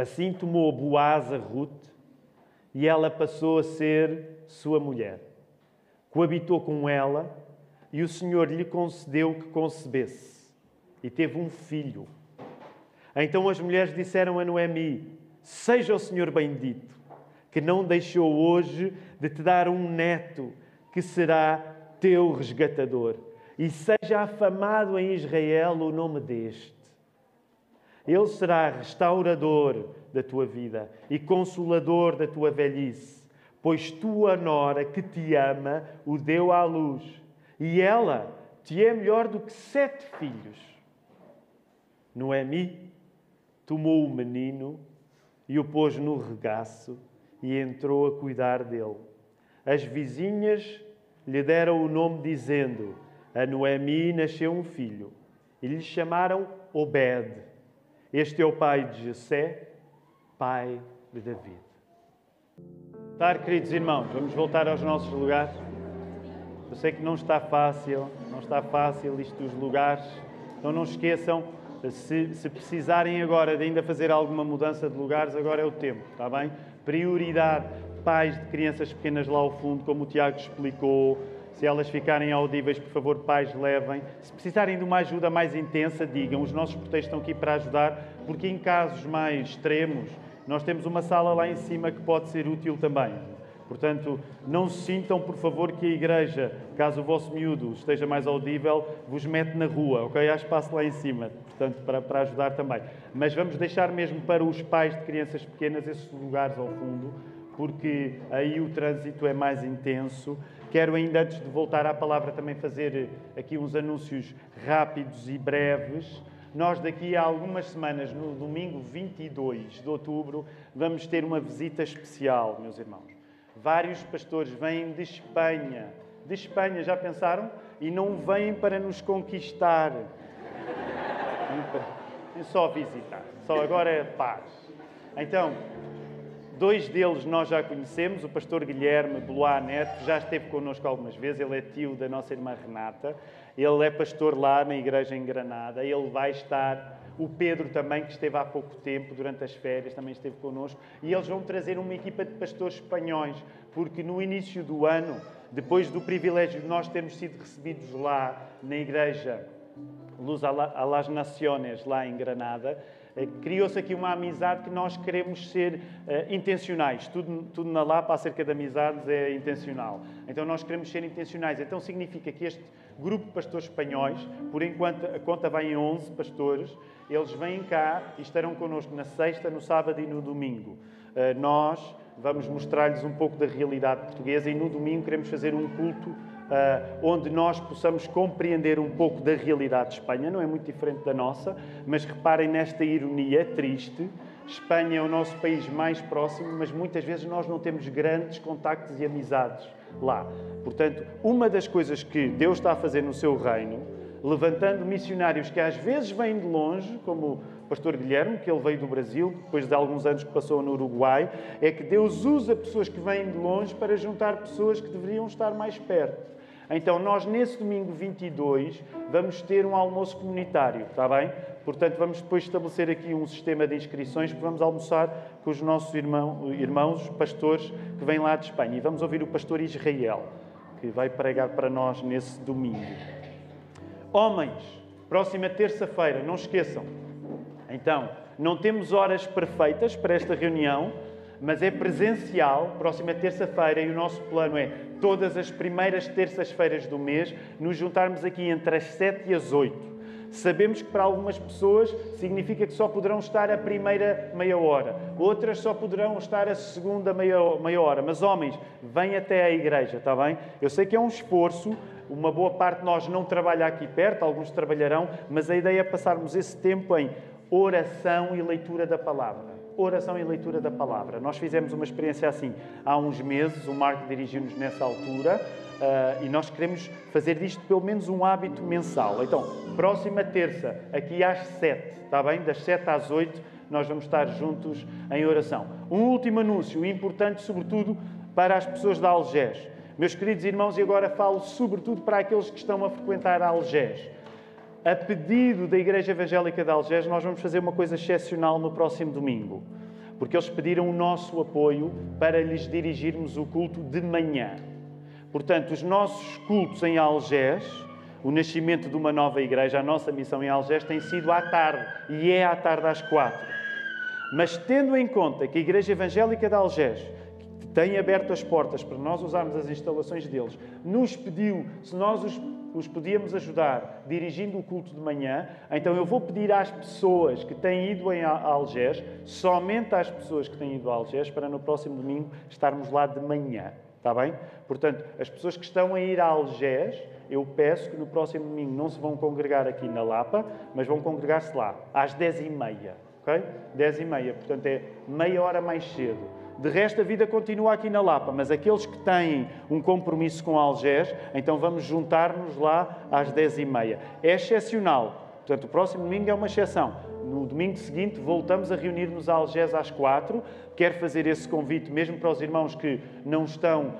Assim tomou Boaz a Ruth e ela passou a ser sua mulher. Coabitou com ela e o Senhor lhe concedeu que concebesse e teve um filho. Então as mulheres disseram a Noemi: Seja o Senhor bendito, que não deixou hoje de te dar um neto que será teu resgatador, e seja afamado em Israel o nome deste. Ele será restaurador da tua vida e consolador da tua velhice, pois tua nora que te ama o deu à luz, e ela te é melhor do que sete filhos. Noemi tomou o menino e o pôs no regaço e entrou a cuidar dele. As vizinhas lhe deram o nome, dizendo: A Noemi nasceu um filho. E lhe chamaram Obed. Este é o pai de Jessé, pai de David. Tá, queridos irmãos, vamos voltar aos nossos lugares. Eu sei que não está fácil, não está fácil isto dos lugares. Então não esqueçam, se, se precisarem agora de ainda fazer alguma mudança de lugares, agora é o tempo, está bem? Prioridade, pais de crianças pequenas lá ao fundo, como o Tiago explicou. Se elas ficarem audíveis, por favor, pais, levem. Se precisarem de uma ajuda mais intensa, digam. Os nossos porteiros estão aqui para ajudar, porque em casos mais extremos, nós temos uma sala lá em cima que pode ser útil também. Portanto, não se sintam, por favor, que a igreja, caso o vosso miúdo esteja mais audível, vos mete na rua, ok? Há espaço lá em cima, portanto, para, para ajudar também. Mas vamos deixar mesmo para os pais de crianças pequenas esses lugares ao fundo, porque aí o trânsito é mais intenso. Quero ainda, antes de voltar à palavra, também fazer aqui uns anúncios rápidos e breves. Nós, daqui a algumas semanas, no domingo 22 de outubro, vamos ter uma visita especial, meus irmãos. Vários pastores vêm de Espanha. De Espanha, já pensaram? E não vêm para nos conquistar. Só visitar. Só agora é paz. Então, dois deles nós já conhecemos. O pastor Guilherme Bloá Neto já esteve connosco algumas vezes. Ele é tio da nossa irmã Renata. Ele é pastor lá na igreja em Granada. Ele vai estar o Pedro também, que esteve há pouco tempo, durante as férias, também esteve connosco. E eles vão trazer uma equipa de pastores espanhóis, porque no início do ano, depois do privilégio de nós termos sido recebidos lá na igreja Luz a las Naciones, lá em Granada, criou-se aqui uma amizade que nós queremos ser uh, intencionais. Tudo, tudo na Lapa acerca de amizades é intencional. Então nós queremos ser intencionais. Então significa que este grupo de pastores espanhóis, por enquanto a conta vai em 11 pastores, eles vêm cá e estarão connosco na sexta, no sábado e no domingo. Uh, nós vamos mostrar-lhes um pouco da realidade portuguesa e no domingo queremos fazer um culto onde nós possamos compreender um pouco da realidade de Espanha, não é muito diferente da nossa, mas reparem nesta ironia triste. Espanha é o nosso país mais próximo, mas muitas vezes nós não temos grandes contactos e amizades lá. Portanto, uma das coisas que Deus está a fazer no seu reino, levantando missionários que às vezes vêm de longe, como o pastor Guilherme, que ele veio do Brasil, depois de alguns anos que passou no Uruguai, é que Deus usa pessoas que vêm de longe para juntar pessoas que deveriam estar mais perto. Então, nós nesse domingo 22 vamos ter um almoço comunitário, está bem? Portanto, vamos depois estabelecer aqui um sistema de inscrições, porque vamos almoçar com os nossos irmão, irmãos, pastores que vêm lá de Espanha. E vamos ouvir o pastor Israel, que vai pregar para nós nesse domingo. Homens, próxima terça-feira, não esqueçam. Então, não temos horas perfeitas para esta reunião, mas é presencial, próxima terça-feira, e o nosso plano é todas as primeiras terças-feiras do mês nos juntarmos aqui entre as 7 e as 8. Sabemos que para algumas pessoas significa que só poderão estar a primeira meia hora, outras só poderão estar a segunda meia, hora. Mas, homens, vêm até à igreja, está bem? Eu sei que é um esforço, uma boa parte de nós não trabalha aqui perto, alguns trabalharão, mas a ideia é passarmos esse tempo em oração e leitura da palavra oração e leitura da palavra. Nós fizemos uma experiência assim há uns meses, o Marco dirigiu-nos nessa altura uh, e nós queremos fazer disto pelo menos um hábito mensal. Então, próxima terça, aqui às sete, está bem? Das sete às oito, nós vamos estar juntos em oração. Um último anúncio, importante sobretudo para as pessoas da Algés. Meus queridos irmãos, e agora falo sobretudo para aqueles que estão a frequentar a Algés a pedido da Igreja Evangélica de Algés, nós vamos fazer uma coisa excepcional no próximo domingo. porque eles pediram o nosso apoio para lhes dirigirmos o culto de manhã. Portanto, os nossos cultos em Algés, o nascimento de uma nova igreja, a nossa missão em Algés tem sido à tarde e é à tarde às quatro. Mas tendo em conta que a Igreja Evangélica de Algés tem aberto as portas para nós usarmos as instalações deles, nos pediu se nós os, os podíamos ajudar dirigindo o culto de manhã, então eu vou pedir às pessoas que têm ido a Algés, somente às pessoas que têm ido a Algés, para no próximo domingo estarmos lá de manhã. Está bem? Portanto, as pessoas que estão a ir a Algés, eu peço que no próximo domingo não se vão congregar aqui na Lapa, mas vão congregar-se lá, às 10h30. Ok? 10h30. Portanto, é meia hora mais cedo. De resto, a vida continua aqui na Lapa, mas aqueles que têm um compromisso com Algés, então vamos juntar-nos lá às 10h30. É excepcional. Portanto, o próximo domingo é uma exceção. No domingo seguinte, voltamos a reunir-nos a Algés às quatro. Quero fazer esse convite mesmo para os irmãos que não estão uh,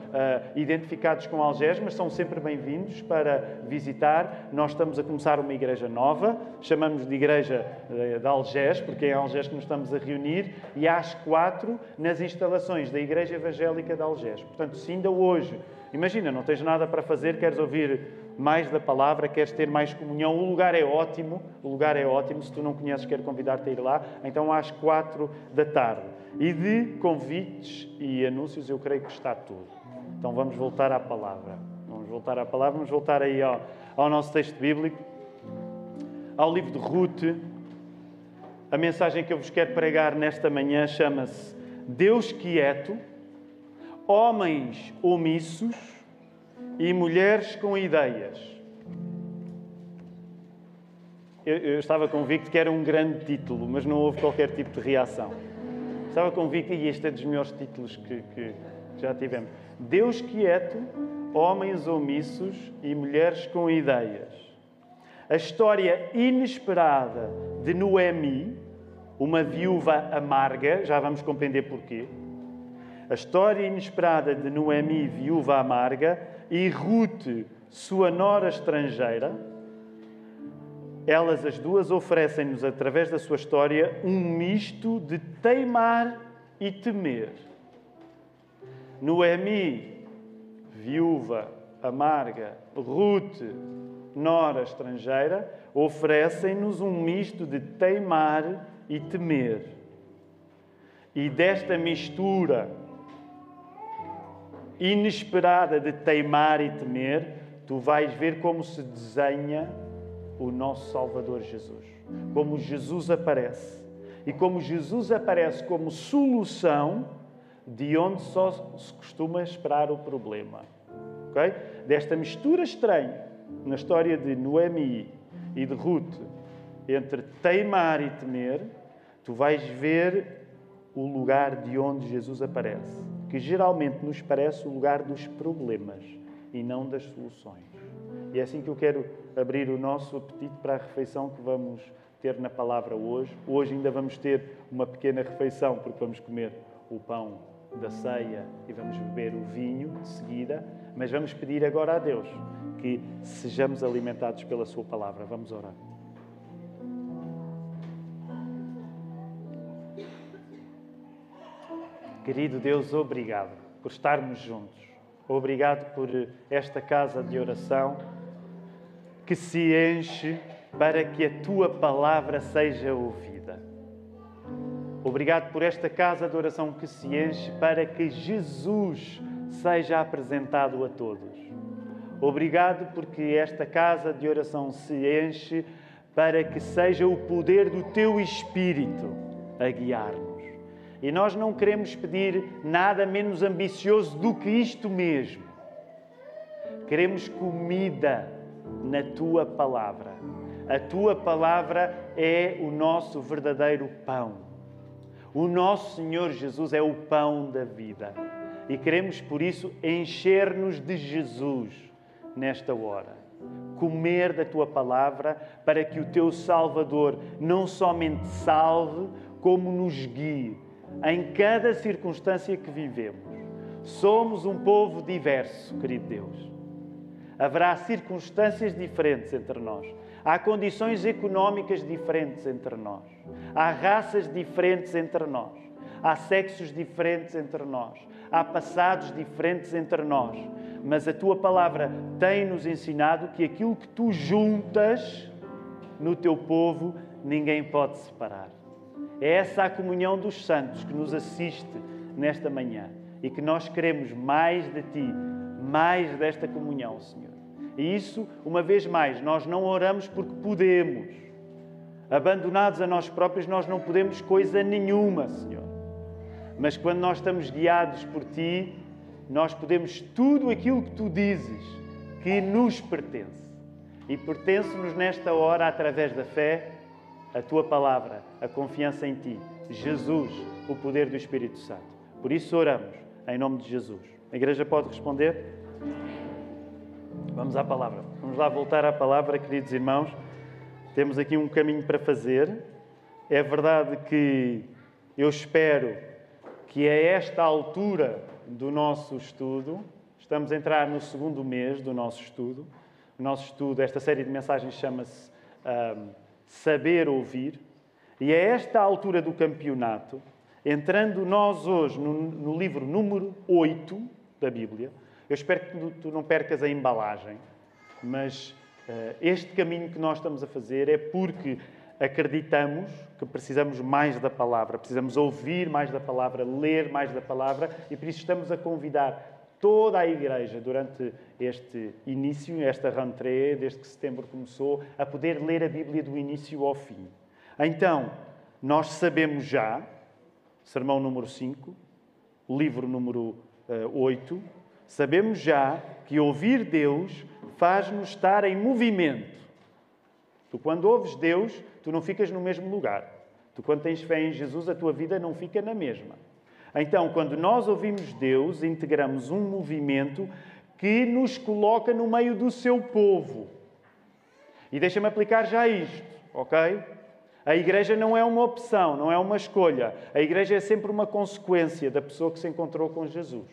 identificados com Algés, mas são sempre bem-vindos para visitar. Nós estamos a começar uma igreja nova, chamamos de Igreja uh, de Algés, porque é em Algés que nos estamos a reunir, e às quatro nas instalações da Igreja Evangélica de Algés. Portanto, se ainda hoje, imagina, não tens nada para fazer, queres ouvir mais da palavra, queres ter mais comunhão, o lugar é ótimo, o lugar é ótimo. Se tu não conheces, quero convidar-te a ir lá. Então, às quatro da tarde. E de convites e anúncios, eu creio que está tudo. Então, vamos voltar à palavra. Vamos voltar à palavra, vamos voltar aí ao, ao nosso texto bíblico, ao livro de Ruth. A mensagem que eu vos quero pregar nesta manhã chama-se Deus quieto, homens omissos e mulheres com ideias. Eu, eu, estava convicto que era um grande título, mas não houve qualquer tipo de reação. Estava convicto, e este é dos melhores títulos que, que já tivemos. Deus quieto, homens omissos e mulheres com ideias. A história inesperada de Noemi, uma viúva amarga, já vamos compreender porquê. A história inesperada de Noemi, viúva amarga, e Ruth, sua nora estrangeira, elas as duas oferecem-nos, através da sua história, um misto de teimar e temer. Noemi, viúva, amarga, Ruth, nora estrangeira, oferecem-nos um misto de teimar e temer. E desta mistura inesperada de teimar e temer, tu vais ver como se desenha o nosso Salvador Jesus. Como Jesus aparece. E como Jesus aparece como solução de onde só se costuma esperar o problema. Okay? Desta mistura estranha na história de Noemi e de Ruth entre teimar e temer, tu vais ver o lugar de onde Jesus aparece que geralmente nos parece o lugar dos problemas e não das soluções. E é assim que eu quero abrir o nosso apetite para a refeição que vamos ter na palavra hoje. Hoje ainda vamos ter uma pequena refeição, porque vamos comer o pão da ceia e vamos beber o vinho de seguida, mas vamos pedir agora a Deus que sejamos alimentados pela Sua palavra. Vamos orar. Querido Deus, obrigado por estarmos juntos. Obrigado por esta casa de oração que se enche para que a tua palavra seja ouvida. Obrigado por esta casa de oração que se enche para que Jesus seja apresentado a todos. Obrigado porque esta casa de oração se enche para que seja o poder do teu Espírito a guiar-nos. E nós não queremos pedir nada menos ambicioso do que isto mesmo. Queremos comida na tua palavra. A tua palavra é o nosso verdadeiro pão. O nosso Senhor Jesus é o pão da vida. E queremos, por isso, encher-nos de Jesus nesta hora. Comer da tua palavra para que o teu Salvador não somente salve, como nos guie em cada circunstância que vivemos. Somos um povo diverso, querido Deus. Haverá circunstâncias diferentes entre nós. Há condições económicas diferentes entre nós. Há raças diferentes entre nós. Há sexos diferentes entre nós, há passados diferentes entre nós, mas a tua palavra tem-nos ensinado que aquilo que tu juntas no teu povo, ninguém pode separar. É essa a comunhão dos santos que nos assiste nesta manhã e que nós queremos mais de ti, mais desta comunhão, Senhor. E isso, uma vez mais, nós não oramos porque podemos. Abandonados a nós próprios, nós não podemos coisa nenhuma, Senhor. Mas quando nós estamos guiados por Ti, nós podemos tudo aquilo que Tu dizes que nos pertence. E pertence-nos nesta hora, através da fé, a Tua palavra, a confiança em Ti. Jesus, o poder do Espírito Santo. Por isso oramos, em nome de Jesus. A igreja pode responder? Vamos à palavra. Vamos lá voltar à palavra, queridos irmãos. Temos aqui um caminho para fazer. É verdade que eu espero que a esta altura do nosso estudo, estamos a entrar no segundo mês do nosso estudo. O nosso estudo, esta série de mensagens chama-se Saber Ouvir. E a esta altura do campeonato, entrando nós hoje no, no livro número 8 da Bíblia, eu espero que tu não percas a embalagem, mas uh, este caminho que nós estamos a fazer é porque acreditamos que precisamos mais da palavra, precisamos ouvir mais da palavra, ler mais da palavra e por isso estamos a convidar toda a igreja durante este início, esta rentrée, desde que setembro começou, a poder ler a Bíblia do início ao fim. Então, nós sabemos já, sermão número 5, livro número uh, 8, Sabemos já que ouvir Deus faz-nos estar em movimento. Tu, quando ouves Deus, tu não ficas no mesmo lugar. Tu, quando tens fé em Jesus, a tua vida não fica na mesma. Então, quando nós ouvimos Deus, integramos um movimento que nos coloca no meio do seu povo. E deixa-me aplicar já isto, ok? A igreja não é uma opção, não é uma escolha. A igreja é sempre uma consequência da pessoa que se encontrou com Jesus.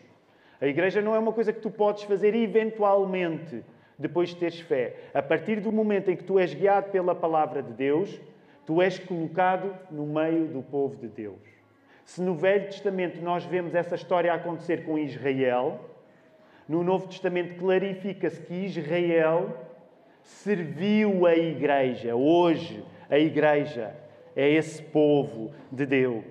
A igreja não é uma coisa que tu podes fazer eventualmente depois de teres fé. A partir do momento em que tu és guiado pela palavra de Deus, tu és colocado no meio do povo de Deus. Se no Velho Testamento nós vemos essa história acontecer com Israel, no Novo Testamento clarifica-se que Israel serviu a igreja. Hoje, a igreja é esse povo de Deus.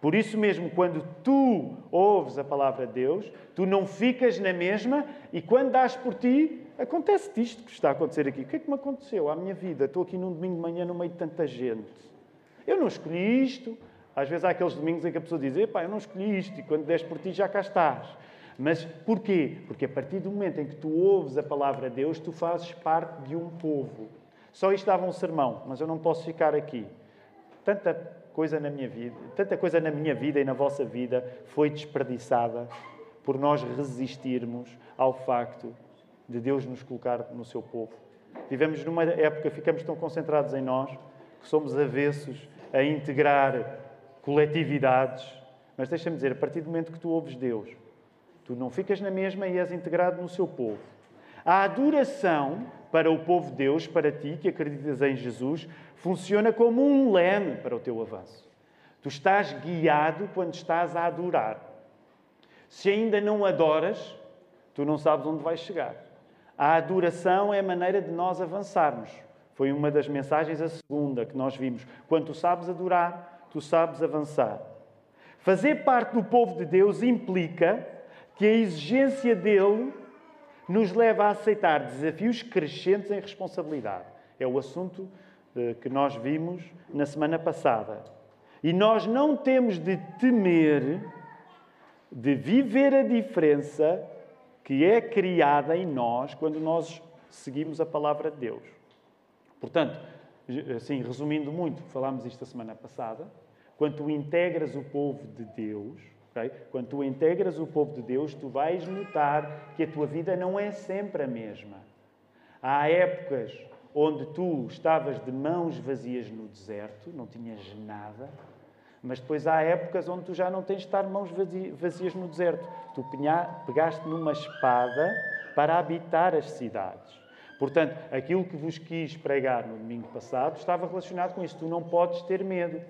Por isso mesmo, quando tu ouves a palavra de Deus, tu não ficas na mesma e quando dás por ti, acontece-te isto que está a acontecer aqui. O que é que me aconteceu à minha vida? Estou aqui num domingo de manhã no meio de tanta gente. Eu não escolhi isto. Às vezes há aqueles domingos em que a pessoa diz, pá, eu não escolhi isto e quando des por ti já cá estás. Mas porquê? Porque a partir do momento em que tu ouves a palavra de Deus, tu fazes parte de um povo. Só isto dava um sermão, mas eu não posso ficar aqui. Tanta coisa na minha vida, tanta coisa na minha vida e na vossa vida foi desperdiçada por nós resistirmos ao facto de Deus nos colocar no seu povo. Vivemos numa época, ficamos tão concentrados em nós, que somos avessos a integrar coletividades. Mas deixa-me dizer, a partir do momento que tu ouves Deus, tu não ficas na mesma e és integrado no seu povo. A adoração para o povo de Deus, para ti que acreditas em Jesus, funciona como um leme para o teu avanço. Tu estás guiado quando estás a adorar. Se ainda não adoras, tu não sabes onde vais chegar. A adoração é a maneira de nós avançarmos. Foi uma das mensagens, a segunda, que nós vimos. Quando tu sabes adorar, tu sabes avançar. Fazer parte do povo de Deus implica que a exigência dele nos leva a aceitar desafios crescentes em responsabilidade. É o assunto eh, que nós vimos na semana passada. E nós não temos de temer de viver a diferença que é criada em nós quando nós seguimos a palavra de Deus. Portanto, assim, resumindo muito, falámos isto a semana passada, quando tu integras o povo de Deus, okay? quando tu integras o povo de Deus, tu vais notar que a tua vida não é sempre a mesma. Há épocas onde tu estavas de mãos vazias no deserto, não tinhas nada, mas depois há épocas onde tu já não tens de estar mãos vazias no deserto. Tu pegaste numa espada para habitar as cidades. Portanto, aquilo que vos quis pregar no domingo passado estava relacionado com isso. Tu não podes ter medo.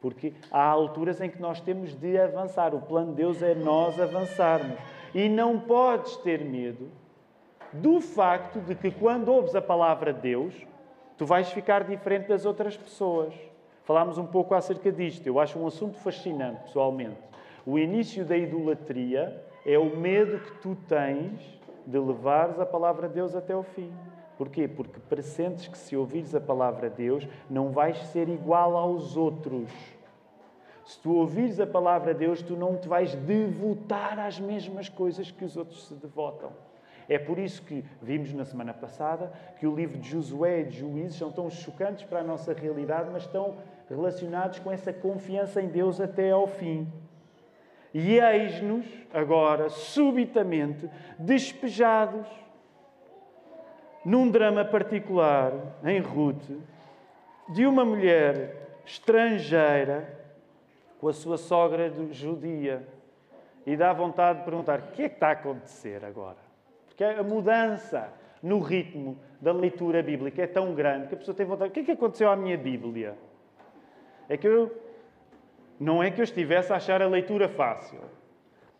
Porque há alturas em que nós temos de avançar. O plano de Deus é nós avançarmos. E não podes ter medo do facto de que quando ouves a palavra de Deus, tu vais ficar diferente das outras pessoas. Falámos um pouco acerca disto. Eu acho um assunto fascinante, pessoalmente. O início da idolatria é o medo que tu tens de levares a palavra de Deus até o fim. Porquê? Porque pressentes que se ouvires a palavra de Deus, não vais ser igual aos outros. Se tu ouvires a palavra de Deus, tu não te vais devotar às mesmas coisas que os outros se devotam. É por isso que vimos na semana passada que o livro de Josué e de Juízes são tão chocantes para a nossa realidade, mas estão relacionados com essa confiança em Deus até ao fim. E eis-nos agora, subitamente, despejados num drama particular em Ruth, de uma mulher estrangeira com a sua sogra judia. E dá vontade de perguntar: o que é que está a acontecer agora? Porque a mudança no ritmo da leitura bíblica é tão grande que a pessoa tem vontade: o que é que aconteceu à minha Bíblia? É que eu. Não é que eu estivesse a achar a leitura fácil,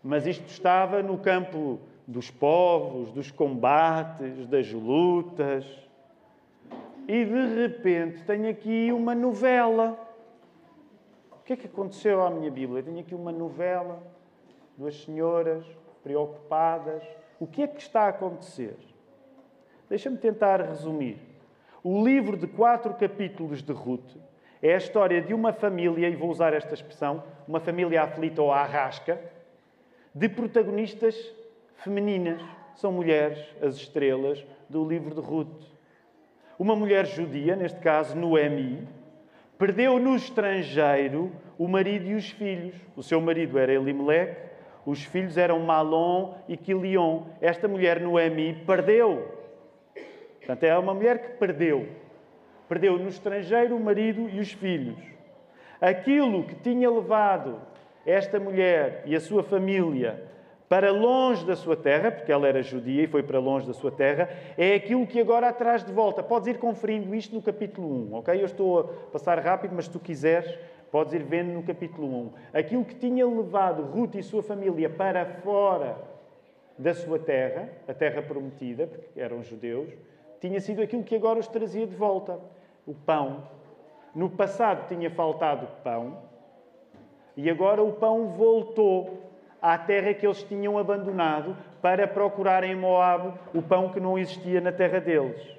mas isto estava no campo dos povos, dos combates, das lutas. E de repente tenho aqui uma novela. O que é que aconteceu à minha Bíblia? Tenho aqui uma novela, duas senhoras preocupadas. O que é que está a acontecer? Deixa-me tentar resumir. O livro de quatro capítulos de Ruth é a história de uma família, e vou usar esta expressão, uma família aflita ou arrasca, de protagonistas femininas. São mulheres, as estrelas do livro de Ruth. Uma mulher judia, neste caso Noemi, perdeu no estrangeiro o marido e os filhos. O seu marido era Elimelech, os filhos eram Malom e Quilion. Esta mulher Noemi perdeu. Portanto, é uma mulher que perdeu. Perdeu no estrangeiro o marido e os filhos. Aquilo que tinha levado esta mulher e a sua família para longe da sua terra, porque ela era judia e foi para longe da sua terra, é aquilo que agora traz de volta. Podes ir conferindo isto no capítulo 1, ok? Eu estou a passar rápido, mas se tu quiseres, podes ir vendo no capítulo 1. Aquilo que tinha levado Ruth e sua família para fora da sua terra, a terra prometida, porque eram judeus, tinha sido aquilo que agora os trazia de volta o pão. No passado tinha faltado pão e agora o pão voltou à terra que eles tinham abandonado para procurar em Moab o pão que não existia na terra deles.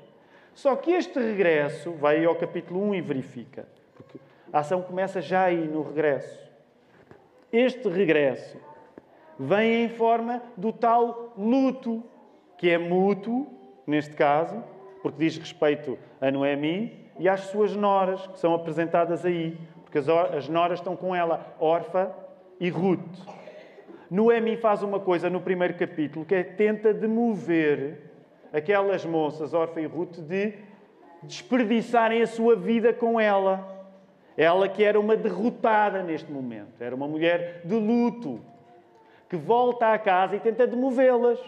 Só que este regresso, vai ao capítulo 1 e verifica, porque a ação começa já aí no regresso. Este regresso vem em forma do tal luto, que é mútuo, neste caso, porque diz respeito a Noemi, e às suas noras, que são apresentadas aí, porque as noras estão com ela, Orfa e Ruth. Noemi faz uma coisa no primeiro capítulo que é tenta demover aquelas moças, Orfa e Ruth, de desperdiçarem a sua vida com ela. Ela que era uma derrotada neste momento, era uma mulher de luto, que volta à casa e tenta demovê-las.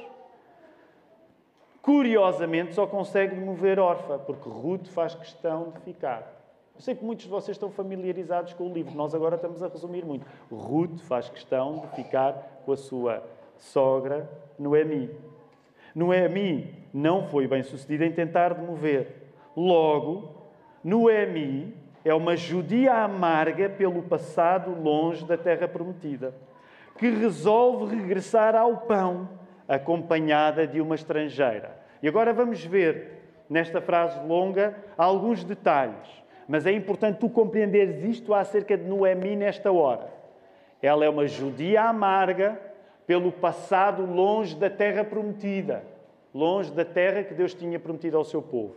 Curiosamente, só consegue mover Orfa, porque Ruth faz questão de ficar. Eu sei que muitos de vocês estão familiarizados com o livro, nós agora estamos a resumir muito. Ruth faz questão de ficar com a sua sogra Noemi. Noemi não foi bem sucedida em tentar demover. Logo, Noemi é uma judia amarga pelo passado longe da terra prometida, que resolve regressar ao pão acompanhada de uma estrangeira. E agora vamos ver, nesta frase longa, alguns detalhes. Mas é importante tu compreenderes isto acerca de Noemi nesta hora. Ela é uma judia amarga pelo passado longe da terra prometida, longe da terra que Deus tinha prometido ao seu povo,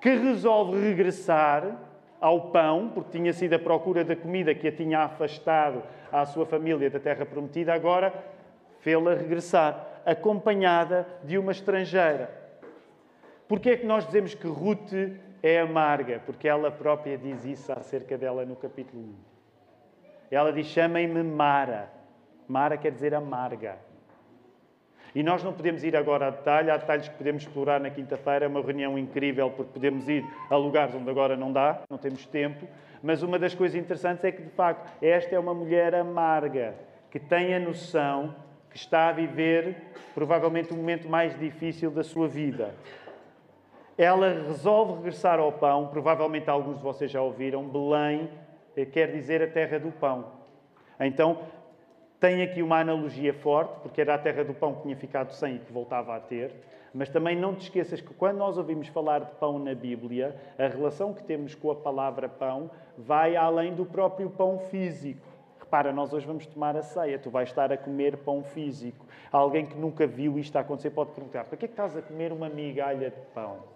que resolve regressar ao pão, porque tinha sido a procura da comida que a tinha afastado à sua família da terra prometida, agora fê-la regressar acompanhada de uma estrangeira. Porquê é que nós dizemos que Ruth é amarga? Porque ela própria diz isso acerca dela no capítulo 1. Ela diz: Chamem-me Mara. Mara quer dizer amarga. E nós não podemos ir agora a detalhe, há detalhes que podemos explorar na quinta-feira, é uma reunião incrível porque podemos ir a lugares onde agora não dá, não temos tempo. Mas uma das coisas interessantes é que, de facto, esta é uma mulher amarga, que tem a noção que está a viver provavelmente o momento mais difícil da sua vida. Ela resolve regressar ao pão, provavelmente alguns de vocês já ouviram, Belém eh, quer dizer a terra do pão. Então, tem aqui uma analogia forte, porque era a terra do pão que tinha ficado sem e que voltava a ter. Mas também não te esqueças que quando nós ouvimos falar de pão na Bíblia, a relação que temos com a palavra pão vai além do próprio pão físico. Repara, nós hoje vamos tomar a ceia, tu vais estar a comer pão físico. Alguém que nunca viu isto acontecer pode perguntar: para que é que estás a comer uma migalha de pão?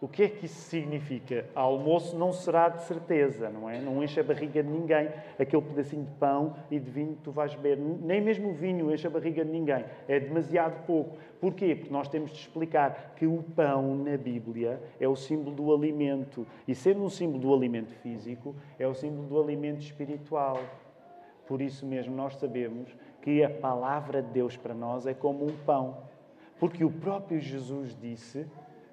O que é que isso significa? Almoço não será de certeza, não é? Não enche a barriga de ninguém. Aquele pedacinho de pão e de vinho que tu vais beber. Nem mesmo o vinho enche a barriga de ninguém. É demasiado pouco. Porquê? Porque nós temos de explicar que o pão na Bíblia é o símbolo do alimento. E sendo um símbolo do alimento físico, é o símbolo do alimento espiritual. Por isso mesmo nós sabemos que a palavra de Deus para nós é como um pão. Porque o próprio Jesus disse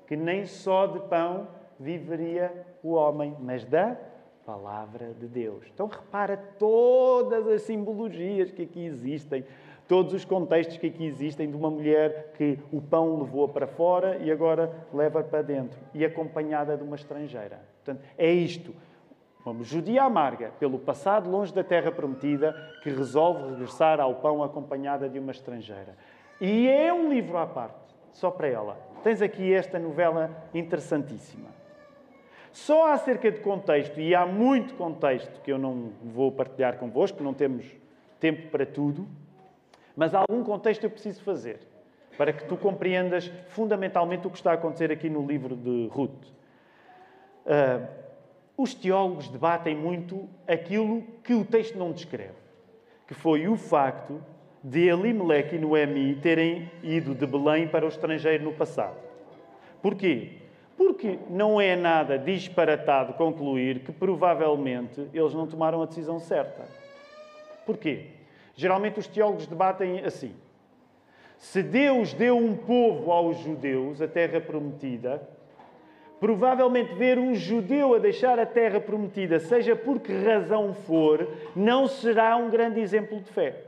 que nem só de pão viveria o homem, mas da palavra de Deus. Então repara todas as simbologias que aqui existem, todos os contextos que aqui existem de uma mulher que o pão levou para fora e agora leva para dentro, e acompanhada de uma estrangeira. Portanto, é isto. Uma judia amarga, pelo passado longe da terra prometida, que resolve regressar ao pão acompanhada de uma estrangeira. E é um livro à parte, só para ela tens aqui esta novela interessantíssima. Só acerca de contexto, e há muito contexto que eu não vou partilhar convosco, não temos tempo para tudo, mas algum contexto eu preciso fazer para que tu compreendas fundamentalmente o que está a acontecer aqui no livro de Ruth. Uh, os teólogos debatem muito aquilo que o texto não descreve, que foi o facto de Elimelech e Noemi terem ido de Belém para o estrangeiro no passado. Porquê? Porque não é nada disparatado concluir que provavelmente eles não tomaram a decisão certa. Porquê? Geralmente os teólogos debatem assim. Se Deus deu um povo aos judeus, a terra prometida, provavelmente ver um judeu a deixar a terra prometida, seja por que razão for, não será um grande exemplo de fé.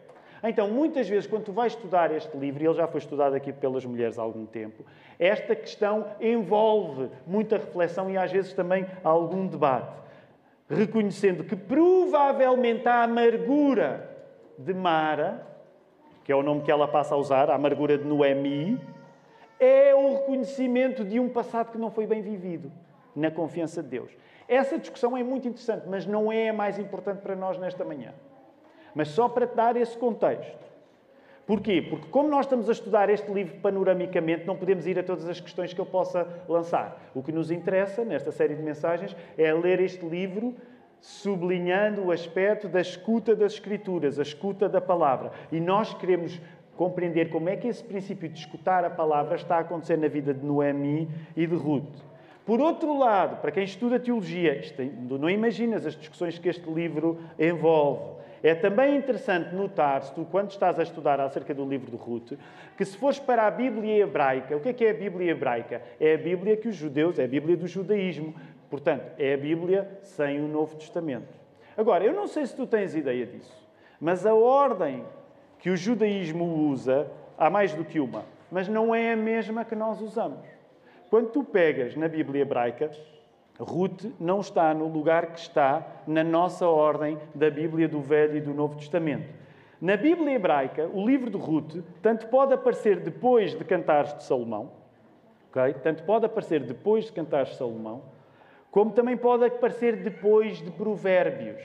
Então, muitas vezes, quando tu vais estudar este livro, e ele já foi estudado aqui pelas mulheres há algum tempo, esta questão envolve muita reflexão e às vezes também algum debate, reconhecendo que provavelmente a amargura de Mara, que é o nome que ela passa a usar, a amargura de Noemi, é o reconhecimento de um passado que não foi bem vivido, na confiança de Deus. Essa discussão é muito interessante, mas não é a mais importante para nós nesta manhã. Mas só para te dar esse contexto. Porquê? Porque, como nós estamos a estudar este livro panoramicamente, não podemos ir a todas as questões que eu possa lançar. O que nos interessa, nesta série de mensagens, é ler este livro sublinhando o aspecto da escuta das Escrituras, a escuta da palavra. E nós queremos compreender como é que esse princípio de escutar a palavra está a acontecer na vida de Noemi e de Ruth. Por outro lado, para quem estuda teologia, não imaginas as discussões que este livro envolve. É também interessante notar, se tu, quando estás a estudar acerca do livro de Ruth, que se fores para a Bíblia hebraica, o que é que é a Bíblia hebraica? É a Bíblia que os judeus, é a Bíblia do judaísmo. Portanto, é a Bíblia sem o Novo Testamento. Agora, eu não sei se tu tens ideia disso, mas a ordem que o judaísmo usa, há mais do que uma, mas não é a mesma que nós usamos. Quando tu pegas na Bíblia hebraica, Ruth não está no lugar que está na nossa ordem da Bíblia do Velho e do Novo Testamento. Na Bíblia hebraica, o livro de Ruth tanto pode aparecer depois de Cantares de Salomão, okay? tanto pode aparecer depois de Cantares de Salomão, como também pode aparecer depois de Provérbios.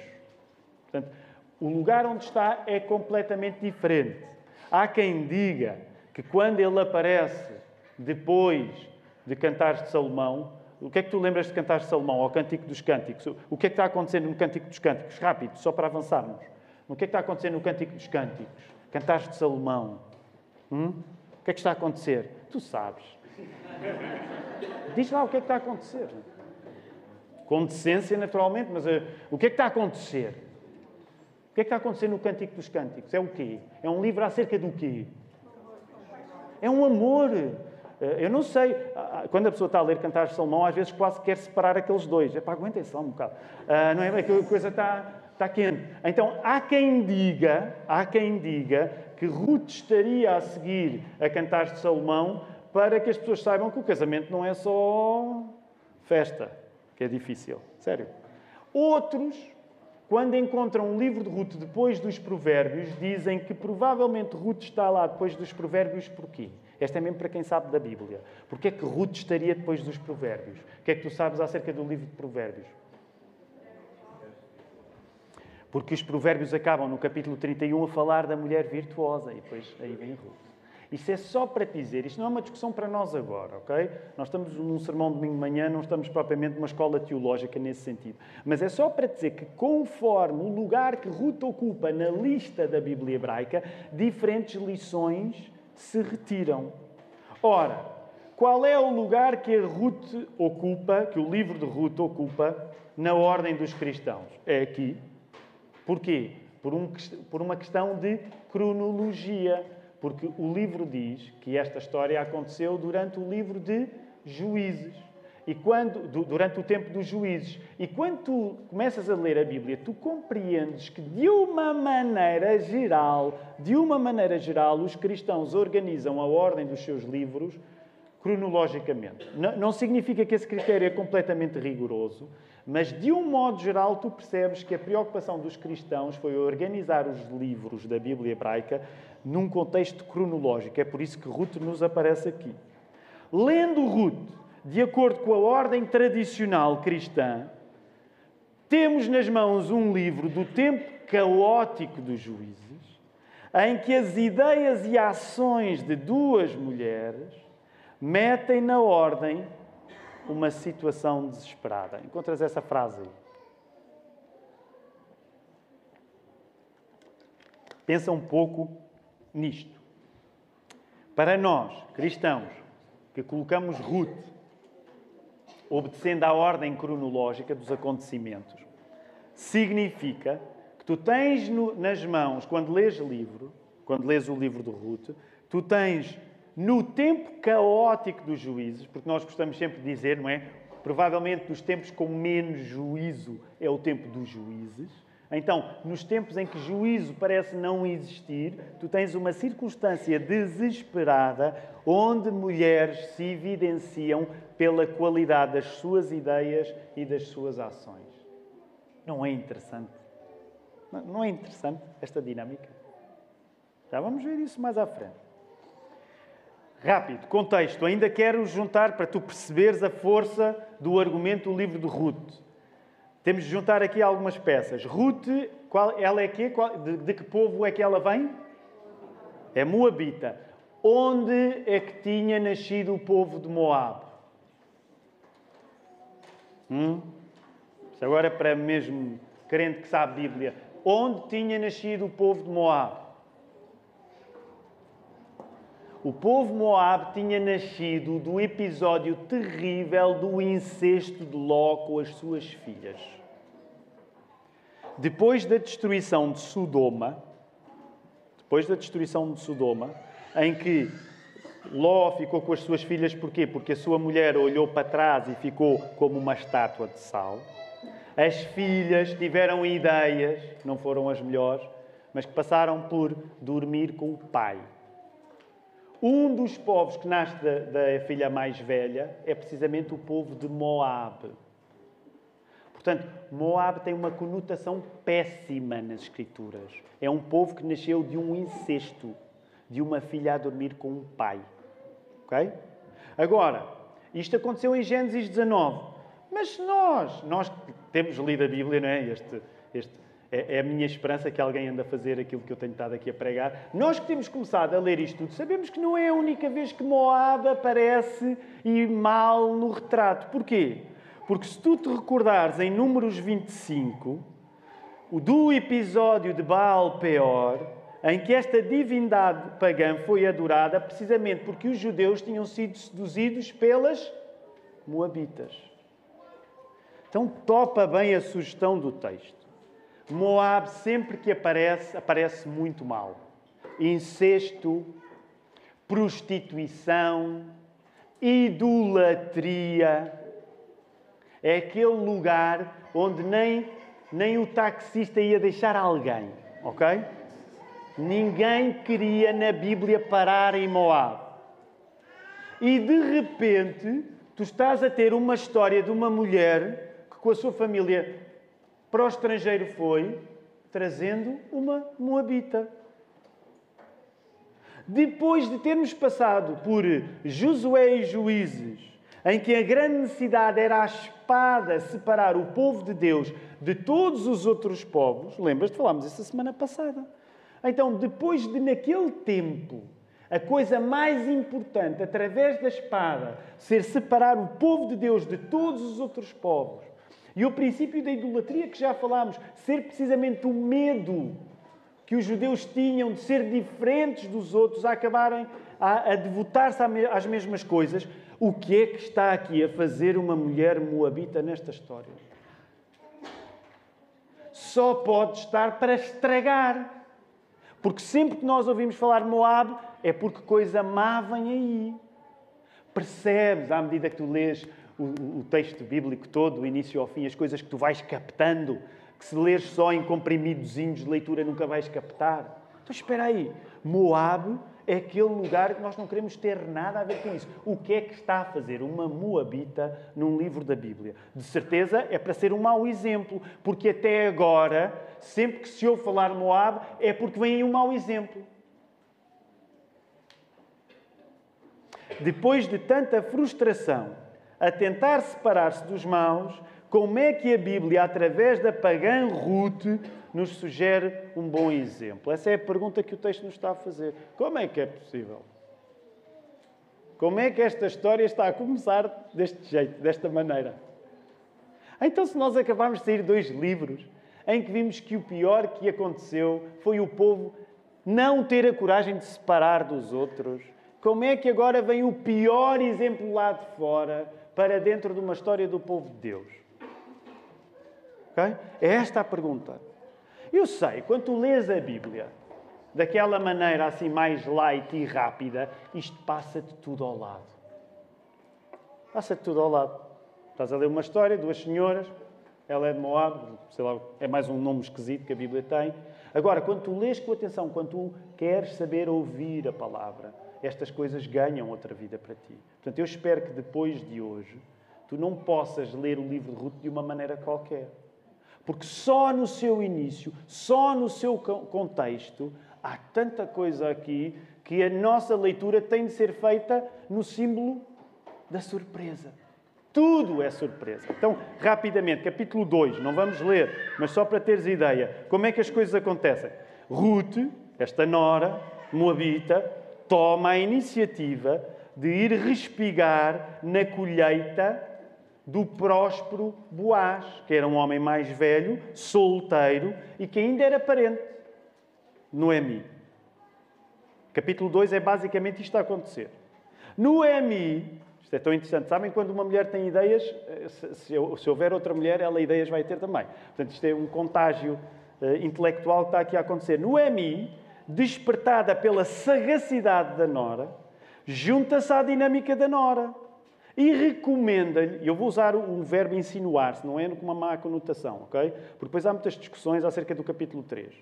Portanto, o lugar onde está é completamente diferente. Há quem diga que quando ele aparece depois de Cantares de Salomão, o que é que tu lembras de cantar Salomão, ao Cântico dos Cânticos? O que é que está acontecendo no Cântico dos Cânticos? Rápido, só para avançarmos. O que é que está acontecendo no Cântico dos Cânticos? Cantares de Salomão. Hum? O que é que está a acontecer? Tu sabes. Diz lá o que é que está a acontecer. Com decência, naturalmente, mas uh, o que é que está a acontecer? O que é que está a acontecer no Cântico dos Cânticos? É o quê? É um livro acerca do quê? É um amor. Eh, eu não sei, quando a pessoa está a ler cantar de Salomão, às vezes quase quer separar aqueles dois. É para aguentem só um bocado. Uh, não é? A coisa está, está quente. Então, há quem diga, há quem diga que Ruth estaria a seguir a cantar de Salomão para que as pessoas saibam que o casamento não é só festa, que é difícil. Sério. Outros, quando encontram o livro de Ruth depois dos Provérbios, dizem que provavelmente Ruth está lá depois dos Provérbios porquê? Esta é mesmo para quem sabe da Bíblia. Porquê é que Ruth estaria depois dos Provérbios? O que é que tu sabes acerca do livro de Provérbios? Porque os Provérbios acabam no capítulo 31 a falar da mulher virtuosa e depois aí vem Ruth. Isso é só para dizer, isto não é uma discussão para nós agora, ok? Nós estamos num sermão de domingo de manhã, não estamos propriamente numa escola teológica nesse sentido. Mas é só para dizer que, conforme o lugar que Ruth ocupa na lista da Bíblia hebraica, diferentes lições se retiram. Ora, qual é o lugar que a Ruth ocupa, que o livro de Ruth ocupa, na ordem dos cristãos? É aqui. Porquê? Por, um, por uma questão de cronologia porque o livro diz que esta história aconteceu durante o livro de Juízes. E quando, durante o tempo dos juízes. E quando tu começas a ler a Bíblia, tu compreendes que de uma maneira geral, de uma maneira geral, os cristãos organizam a ordem dos seus livros cronologicamente. Não, não significa que esse critério é completamente rigoroso, mas de um modo geral tu percebes que a preocupação dos cristãos foi organizar os livros da Bíblia hebraica num contexto cronológico. É por isso que Ruth nos aparece aqui. Lendo Ruth, de acordo com a ordem tradicional cristã, temos nas mãos um livro do tempo caótico dos juízes, em que as ideias e ações de duas mulheres metem na ordem uma situação desesperada. Encontras essa frase aí? Pensa um pouco nisto. Para nós, cristãos, que colocamos Ruth obedecendo à ordem cronológica dos acontecimentos, significa que tu tens no, nas mãos, quando lês livro, quando lês o livro de Ruth, tu tens no tempo caótico dos juízes, porque nós gostamos sempre de dizer, não é? Provavelmente dos tempos com menos juízo é o tempo dos juízes. Então, nos tempos em que juízo parece não existir, tu tens uma circunstância desesperada onde mulheres se evidenciam pela qualidade das suas ideias e das suas ações. Não é interessante? Não é interessante esta dinâmica? Já vamos ver isso mais à frente. Rápido, contexto. Ainda quero juntar para tu perceberes a força do argumento do livro de Ruth. Temos de juntar aqui algumas peças. Ruth, qual, ela é qual, de, de, que povo é que ela vem? É Moabita. Onde é que tinha nascido o povo de Moab? Hum? Isso agora é para mesmo crente que sabe Bíblia. Onde tinha nascido o povo de Moab? O povo Moab tinha nascido do episódio terrível do incesto de Ló com as suas filhas. Depois da destruição de Sodoma, depois da destruição de Sodoma, em que Ló ficou com as suas filhas, porquê? Porque a sua mulher olhou para trás e ficou como uma estátua de sal. As filhas tiveram ideias, não foram as melhores, mas que passaram por dormir com o pai. Um dos povos que nasce da, da filha mais velha é precisamente o povo de Moab. Portanto, Moab tem uma conotação péssima nas Escrituras. É um povo que nasceu de um incesto, de uma filha a dormir com um pai. Ok? Agora, isto aconteceu em Gênesis 19. Mas nós, nós temos lido a Bíblia, não é? Este, este, é, é, a minha esperança que alguém anda a fazer aquilo que eu tenho estado aqui a pregar. Nós que temos começado a ler isto tudo, sabemos que não é a única vez que Moab aparece e mal no retrato. Porquê? Porque se tu te recordares em Números 25, do episódio de Baal Peor, em que esta divindade pagã foi adorada precisamente porque os judeus tinham sido seduzidos pelas moabitas. Então topa bem a sugestão do texto. Moab, sempre que aparece, aparece muito mal. Incesto, prostituição, idolatria. É aquele lugar onde nem, nem o taxista ia deixar alguém, ok? Ninguém queria na Bíblia parar em Moab. E de repente, tu estás a ter uma história de uma mulher que, com a sua família para o estrangeiro foi, trazendo uma moabita. Depois de termos passado por Josué e Juízes, em que a grande necessidade era a espada separar o povo de Deus de todos os outros povos, lembras-te, falámos isso a semana passada. Então, depois de naquele tempo, a coisa mais importante, através da espada, ser separar o povo de Deus de todos os outros povos, e o princípio da idolatria que já falámos, ser precisamente o medo que os judeus tinham de ser diferentes dos outros, a acabarem a, a devotar-se às mesmas coisas, o que é que está aqui a fazer uma mulher moabita nesta história? Só pode estar para estragar. Porque sempre que nós ouvimos falar Moab, é porque coisa má vem aí. Percebes, à medida que tu lês o, o texto bíblico todo, do início ao fim, as coisas que tu vais captando, que se lês só em comprimidozinhos de leitura nunca vais captar. Então espera aí, Moab é aquele lugar que nós não queremos ter nada a ver com isso. O que é que está a fazer uma Moabita num livro da Bíblia? De certeza é para ser um mau exemplo, porque até agora, sempre que se ouve falar Moab, é porque vem aí um mau exemplo. Depois de tanta frustração a tentar separar-se dos maus, como é que a Bíblia, através da pagã Ruth, nos sugere um bom exemplo? Essa é a pergunta que o texto nos está a fazer. Como é que é possível? Como é que esta história está a começar deste jeito, desta maneira? Então, se nós acabarmos de sair dois livros em que vimos que o pior que aconteceu foi o povo não ter a coragem de se separar dos outros, como é que agora vem o pior exemplo lá de fora para dentro de uma história do povo de Deus? Okay? É esta a pergunta. Eu sei, quando tu lês a Bíblia, daquela maneira assim mais light e rápida, isto passa-te tudo ao lado. Passa-te tudo ao lado. Estás a ler uma história, duas senhoras, ela é de Moab, sei lá, é mais um nome esquisito que a Bíblia tem. Agora, quando tu lês com atenção, quando tu queres saber ouvir a palavra, estas coisas ganham outra vida para ti. Portanto, eu espero que depois de hoje tu não possas ler o livro de Ruth de uma maneira qualquer. Porque só no seu início, só no seu contexto, há tanta coisa aqui que a nossa leitura tem de ser feita no símbolo da surpresa. Tudo é surpresa. Então, rapidamente, capítulo 2, não vamos ler, mas só para teres ideia, como é que as coisas acontecem? Ruth, esta nora, moabita, toma a iniciativa de ir respigar na colheita do próspero Boaz, que era um homem mais velho, solteiro e que ainda era parente. Noemi. Capítulo 2 é basicamente isto a acontecer. Noemi, isto é tão interessante, sabem quando uma mulher tem ideias, eh, se, houver outra mulher, ela ideias vai ter também. Portanto, isto é um contágio uh, intelectual que está aqui a acontecer. Noemi, despertada pela sagacidade da Nora, junta-se à dinâmica da Nora. E recomenda-lhe, eu vou usar o verbo insinuar-se, não é com uma má conotação, ok? Porque depois há muitas discussões acerca do capítulo 3.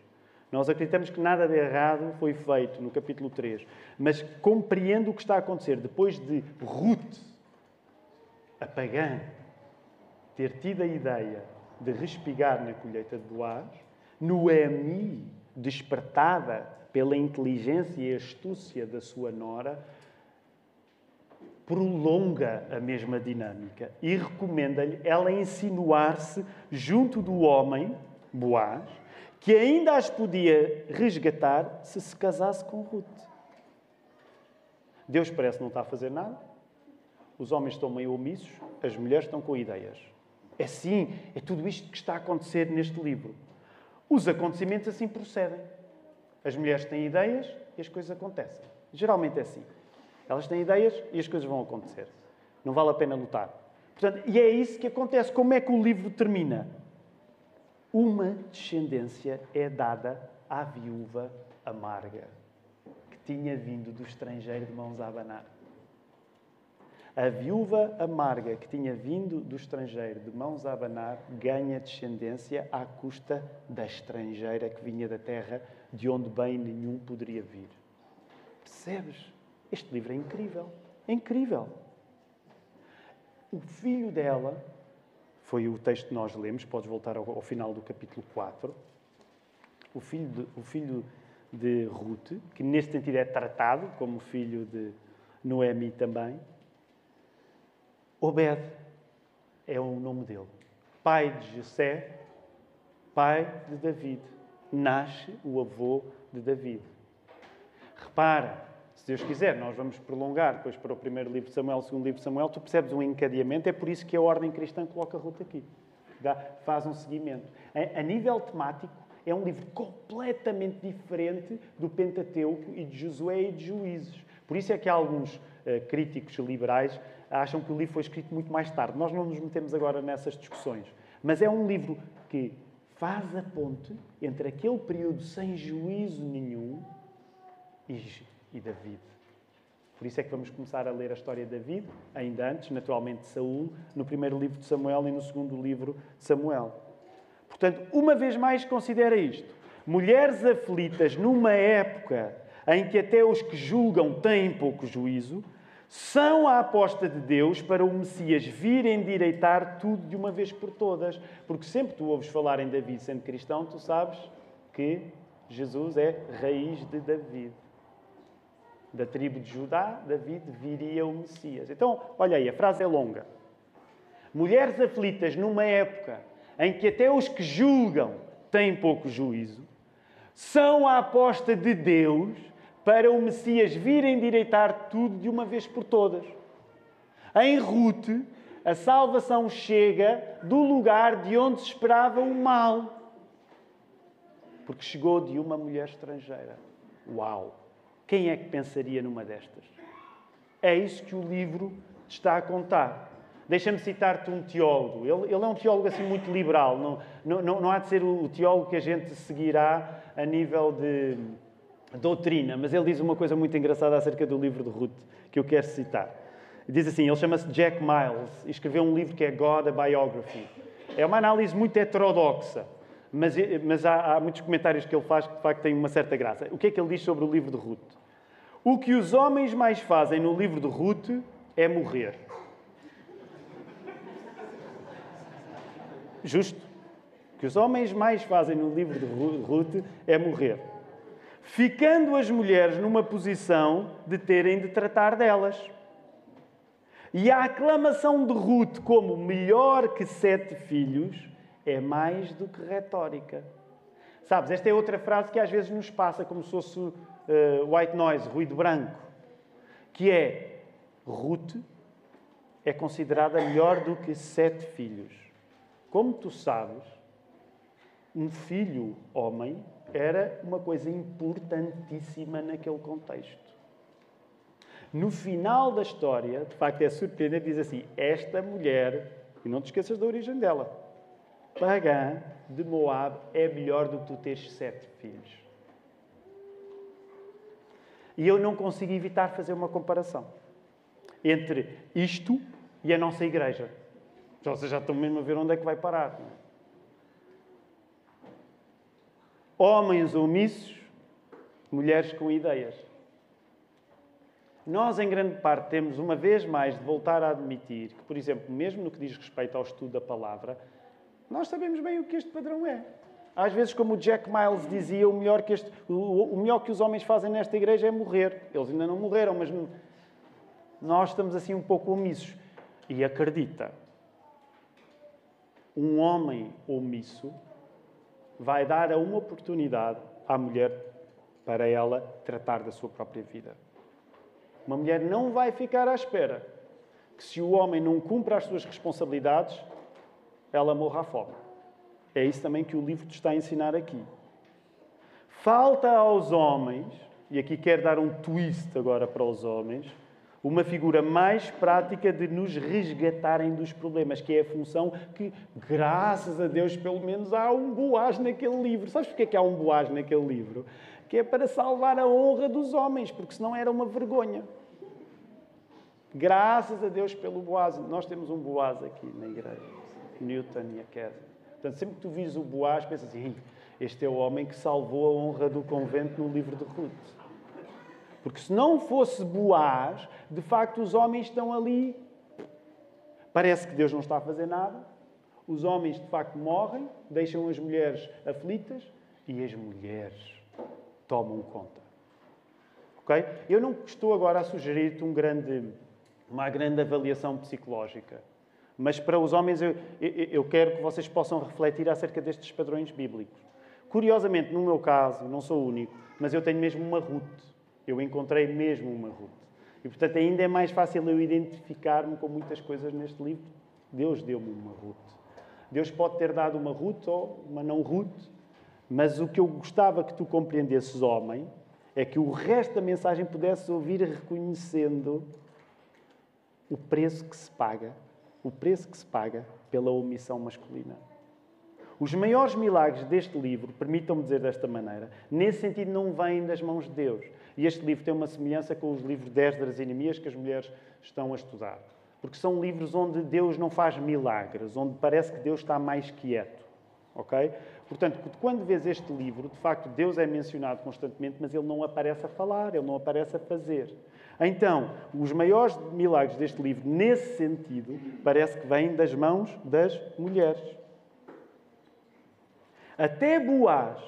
Nós acreditamos que nada de errado foi feito no capítulo 3, mas compreendo o que está a acontecer depois de Ruth, a pagã, ter tido a ideia de respigar na colheita de Boaz, Noemi, despertada pela inteligência e astúcia da sua nora, prolonga a mesma dinâmica e recomenda-lhe ela insinuar-se junto do homem, Boaz, que ainda as podia resgatar se se casasse com Ruth. Deus parece não estar a fazer nada. Os homens estão meio omissos, as mulheres estão com ideias. É sim, é tudo isto que está a acontecer neste livro. Os acontecimentos assim procedem. As mulheres têm ideias e as coisas acontecem. Geralmente é assim. Elas têm ideias e as coisas vão acontecer. Não vale a pena lutar. Portanto, e é isso que acontece. Como é que o livro termina? Uma descendência é dada à viúva amarga. Que tinha vindo do estrangeiro de mãos a abanar. A viúva amarga que tinha vindo do estrangeiro de mãos a abanar ganha descendência à custa da estrangeira que vinha da terra de onde bem nenhum poderia vir. Percebes? Este livro é incrível. É incrível. O filho dela, foi o texto que nós lemos, podes voltar ao, ao final do capítulo 4. O filho, de, o filho de Ruth, que neste sentido é tratado como filho de Noemi também. Obed é o nome dele. Pai de José, pai de David. Nasce o avô de David. Repara, se Deus quiser, nós vamos prolongar depois para o primeiro livro de Samuel, o segundo livro de Samuel, tu percebes um encadeamento, é por isso que a ordem cristã coloca a Ruth aqui. Faz um seguimento. A nível temático, é um livro completamente diferente do Pentateuco e de Josué e de Juízes. Por isso é que alguns uh, críticos liberais acham que o livro foi escrito muito mais tarde. Nós não nos metemos agora nessas discussões. Mas é um livro que faz a ponte entre aquele período sem juízo nenhum e, e David. Por isso é que vamos começar a ler a história de David, ainda antes, naturalmente, de Saul, no primeiro livro de Samuel e no segundo livro de Samuel. Portanto, uma vez mais, considera isto. Mulheres aflitas numa época em que até os que julgam têm pouco juízo, são a aposta de Deus para o Messias vir endireitar tudo de uma vez por todas. Porque sempre tu ouves falar em David sendo cristão, tu sabes que Jesus é raiz de David. Da tribo de Judá, David viria o Messias. Então, olha aí, a frase é longa. Mulheres aflitas numa época em que até os que julgam têm pouco juízo, são a aposta de Deus para o Messias vir endireitar tudo de uma vez por todas. Em Ruth, a salvação chega do lugar de onde se esperava o mal. Porque chegou de uma mulher estrangeira. Uau! Quem é que pensaria numa destas? É isso que o livro está a contar. Deixa-me citar-te um teólogo. Ele, ele, é um teólogo assim muito liberal. Não, não, não há de ser o teólogo que a gente seguirá a nível de doutrina, mas ele diz uma coisa muito engraçada acerca do livro de Ruth, que eu quero citar. Diz assim: ele chama-se Jack Miles e escreveu um livro que é God, a Biography. É uma análise muito heterodoxa, mas, mas há, há, muitos comentários que ele faz que de facto têm uma certa graça. O que é que ele diz sobre o livro de Ruth? O que os homens mais fazem no livro de Ruth é morrer. Justo. O que os homens mais fazem no livro de Ruth é morrer ficando as mulheres numa posição de terem de tratar delas. E a aclamação de Ruth como melhor que sete filhos é mais do que retórica. Sabes, esta é outra frase que às vezes nos passa como se fosse uh, white noise, ruído branco, que é Ruth é considerada melhor do que sete filhos. Como tu sabes, um filho homem era uma coisa importantíssima naquele contexto. No final da história, de facto é surpreendente, diz assim: Esta mulher, e não te esqueças da origem dela, pagã de Moab, é melhor do que tu teres sete filhos. E eu não consigo evitar fazer uma comparação entre isto e a nossa igreja. Vocês já estão mesmo a ver onde é que vai parar. Não é? Homens omissos, mulheres com ideias. Nós, em grande parte, temos uma vez mais de voltar a admitir que, por exemplo, mesmo no que diz respeito ao estudo da palavra, nós sabemos bem o que este padrão é. Às vezes, como o Jack Miles dizia, o melhor que, este, o, melhor que os homens fazem nesta igreja é morrer. Eles ainda não morreram, mas nós estamos assim um pouco omissos. E acredita, um homem omisso vai dar uma oportunidade à mulher para ela tratar da sua própria vida. Uma mulher não vai ficar à espera que, se o homem não cumpra as suas responsabilidades, ela morra à fome. É isso também que o livro te está a ensinar aqui. Falta aos homens, e aqui quero dar um twist agora para os homens, uma figura mais prática de nos resgatarem dos problemas, que é a função que, graças a Deus, pelo menos há um Boaz naquele livro. Sabes porquê que há um Boaz naquele livro? que é para salvar a honra dos homens, porque senão era uma vergonha. Graças a Deus pelo Boaz. Nós temos um Boaz aqui na igreja, Newton e a Kézia. Portanto, sempre que tu vis o Boaz, pensa assim: este é o homem que salvou a honra do convento no livro de Ruth. Porque se não fosse Boaz, de facto os homens estão ali. Parece que Deus não está a fazer nada. Os homens de facto morrem, deixam as mulheres aflitas e as mulheres tomam conta. Ok? Eu não estou agora a sugerir-te um grande, uma grande avaliação psicológica. Mas para os homens eu, eu, quero que vocês possam refletir acerca destes padrões bíblicos. Curiosamente, no meu caso, não sou o único, mas eu tenho mesmo uma Ruth. Eu encontrei mesmo uma Ruth. E, portanto, ainda é mais fácil eu identificar-me com muitas coisas neste livro. Deus deu-me uma Ruth. Deus pode ter dado uma Ruth ou uma não Ruth, mas o que eu gostava que tu compreendesses, homem, é que o resto da mensagem pudesse ouvir reconhecendo o preço que se paga, o preço que se paga pela omissão masculina. Os maiores milagres deste livro, permitam-me dizer desta maneira, nesse sentido não vêm das mãos de Deus. E este livro tem uma semelhança com os livros de Esdras e Neemias que as mulheres estão a estudar. Porque são livros onde Deus não faz milagres, onde parece que Deus está mais quieto. Ok? Portanto, quando vês este livro, de facto, Deus é mencionado constantemente, mas ele não aparece a falar, ele não aparece a fazer. Então, os maiores milagres deste livro, nesse sentido, parece que vêm das mãos das mulheres. Até Boaz,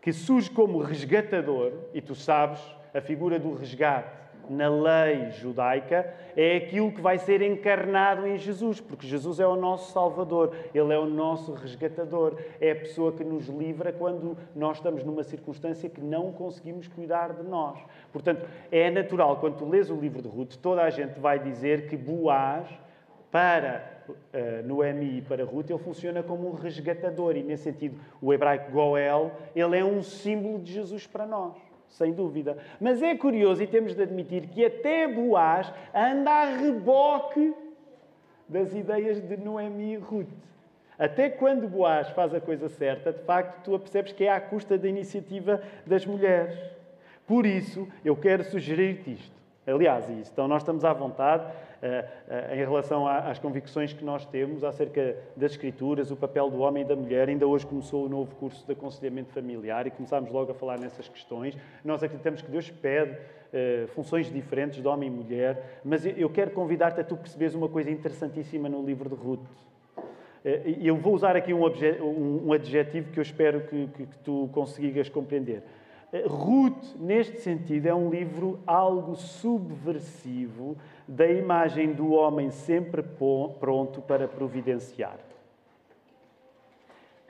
que surge como resgatador, e tu sabes, a figura do resgate na lei judaica é aquilo que vai ser encarnado em Jesus, porque Jesus é o nosso Salvador, Ele é o nosso resgatador, é a pessoa que nos livra quando nós estamos numa circunstância que não conseguimos cuidar de nós. Portanto, é natural, quando tu lês o livro de Ruth, toda a gente vai dizer que Boaz, para uh, Noemi e para Ruth, ele funciona como um resgatador. E, nesse sentido, o hebraico Goel, ele é um símbolo de Jesus para nós. Sem dúvida. Mas é curioso e temos de admitir que até Boaz anda a reboque das ideias de Noemi e Ruth. Até quando Boaz faz a coisa certa, de facto, tu percebes que é à custa da iniciativa das mulheres. Por isso, eu quero sugerir-te isto. Aliás, isso. Então, nós estamos à vontade eh, eh, em relação às convicções que nós temos acerca das Escrituras, o papel do homem e da mulher. Ainda hoje começou o novo curso de aconselhamento familiar e começámos logo a falar nessas questões. Nós acreditamos que Deus pede uh, funções diferentes de homem e mulher, mas eu quero convidar-te a tu perceberes uma coisa interessantíssima no livro de Ruth. Eu vou usar aqui um, adjetivo que eu espero que, que, que tu consigas compreender. Ruth, neste sentido, é um livro algo subversivo da imagem do homem sempre pronto para providenciar.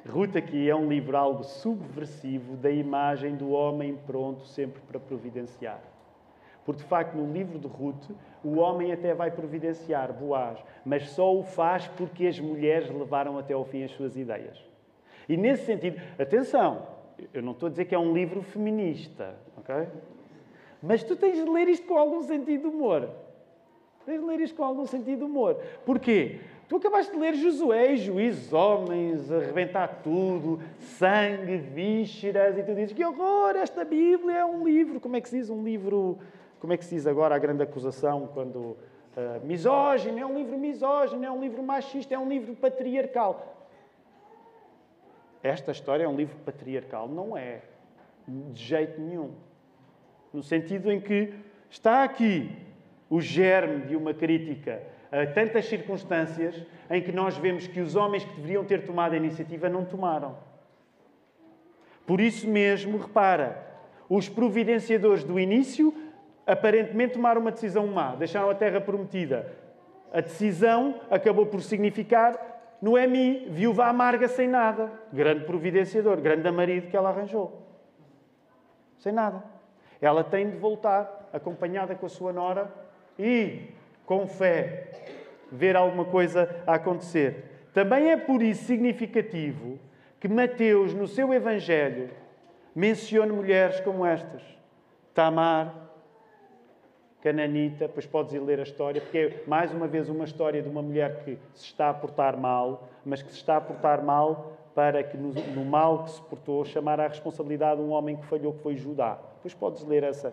Ruth aqui é um livro algo subversivo da imagem do homem pronto sempre para providenciar. Porque, de facto, no livro de Ruth, o homem até vai providenciar Boaz, mas só o faz porque as mulheres levaram até ao fim as suas ideias. E nesse sentido, atenção, eu não estou a dizer que é um livro feminista, ok? Mas tu tens de ler isto com algum sentido de humor. Tens de ler isto com algum sentido de humor. Porquê? Tu acabaste de ler Josué e juízes, homens, arrebentar tudo, sangue, vísceras, e tu dizes que horror, esta Bíblia é um livro. Como é que se diz um livro? Como é que se diz agora a grande acusação quando. Uh, misógino, é um livro misógino, é um livro machista, é um livro patriarcal. Esta história é um livro patriarcal? Não é. De jeito nenhum. No sentido em que está aqui o germe de uma crítica a tantas circunstâncias em que nós vemos que os homens que deveriam ter tomado a iniciativa não tomaram. Por isso mesmo, repara, os providenciadores do início aparentemente tomaram uma decisão má, deixaram a terra prometida. A decisão acabou por significar Noemi, viúva amarga sem nada. Grande providenciador, grande marido que ela arranjou. Sem nada. Ela tem de voltar, acompanhada com a sua nora, e, com fé, ver alguma coisa a acontecer. Também é por isso significativo que Mateus, no seu Evangelho, mencione mulheres como estas: Tamar, cananita, pois podes ir ler a história, porque é mais uma vez uma história de uma mulher que se está a portar mal, mas que se está a portar mal para que no, no mal que se portou chamar à responsabilidade um homem que falhou, que foi Judá. Depois podes ler essa,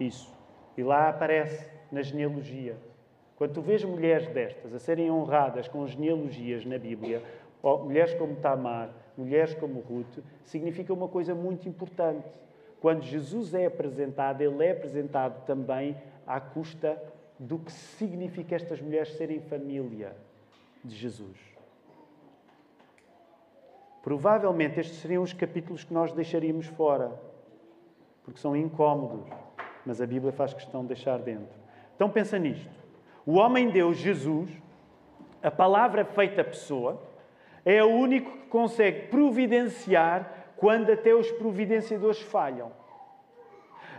isso. E lá aparece na genealogia. Quando tu vês mulheres destas a serem honradas com genealogias na Bíblia, mulheres como Tamar, mulheres como Ruth, significa uma coisa muito importante. Quando Jesus é apresentado, ele é apresentado também à custa do que significa estas mulheres serem família de Jesus. Provavelmente estes seriam os capítulos que nós deixaríamos fora, porque são incómodos, mas a Bíblia faz questão de deixar dentro. Então pensa nisto. O homem Deus, Jesus, a palavra feita pessoa, é o único que consegue providenciar quando até os providenciadores falham.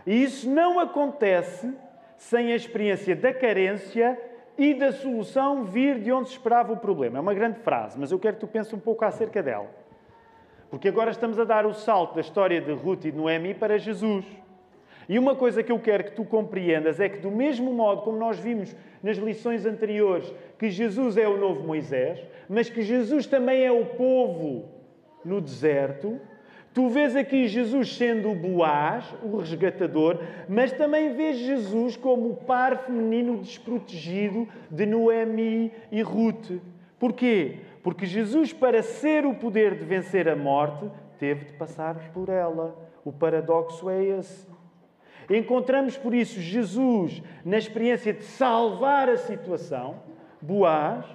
E isso não acontece sem a experiência da carência e da solução vir de onde se esperava o problema. É uma grande frase, mas eu quero que tu penses um pouco acerca dela. Porque agora estamos a dar o salto da história de Ruth e de Noemi para Jesus. E uma coisa que eu quero que tu compreendas é que, do mesmo modo como nós vimos nas lições anteriores que Jesus é o novo Moisés, mas que Jesus também é o povo no deserto, tu vês aqui Jesus sendo o Boaz, o resgatador, mas também vês Jesus como o par feminino desprotegido de Noemi e Ruth. Porquê? Porque Jesus, para ser o poder de vencer a morte, teve de passar por ela. O paradoxo é esse. Encontramos, por isso, Jesus na experiência de salvar a situação, Boaz,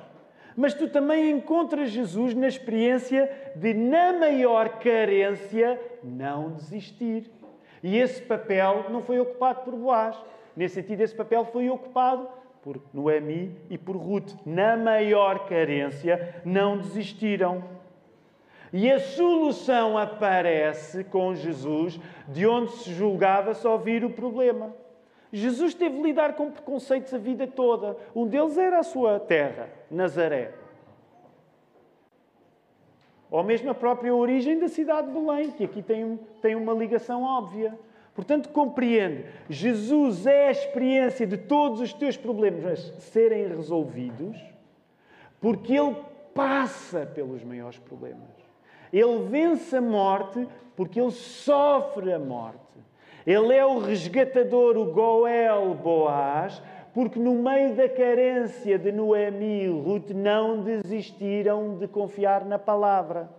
mas tu também encontras Jesus na experiência de, na maior carência, não desistir. E esse papel não foi ocupado por Boaz. Nesse sentido, esse papel foi ocupado por Noemi e por Ruth. Na maior carência, não desistiram. E a solução aparece com Jesus, de onde se julgava só vir o problema. Jesus teve de lidar com preconceitos a vida toda. Um deles era a sua terra, Nazaré. Ou mesmo a própria origem da cidade de Belém, que aqui tem, tem uma ligação óbvia. Portanto, compreende, Jesus é a experiência de todos os teus problemas serem resolvidos, porque Ele passa pelos maiores problemas. Ele vence a morte porque ele sofre a morte. Ele é o resgatador, o Goel Boaz, porque no meio da carência de Noemi e Ruth não desistiram de confiar na palavra.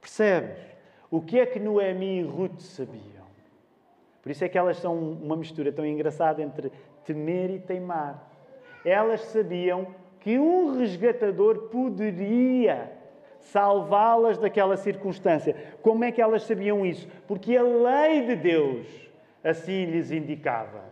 Percebes? O que é que Noemi e Ruth sabiam? Por isso é que elas são uma mistura tão engraçada entre temer e teimar. Elas sabiam que um resgatador poderia salvá-las daquela circunstância. Como é que elas sabiam isso? Porque a lei de Deus assim lhes indicava.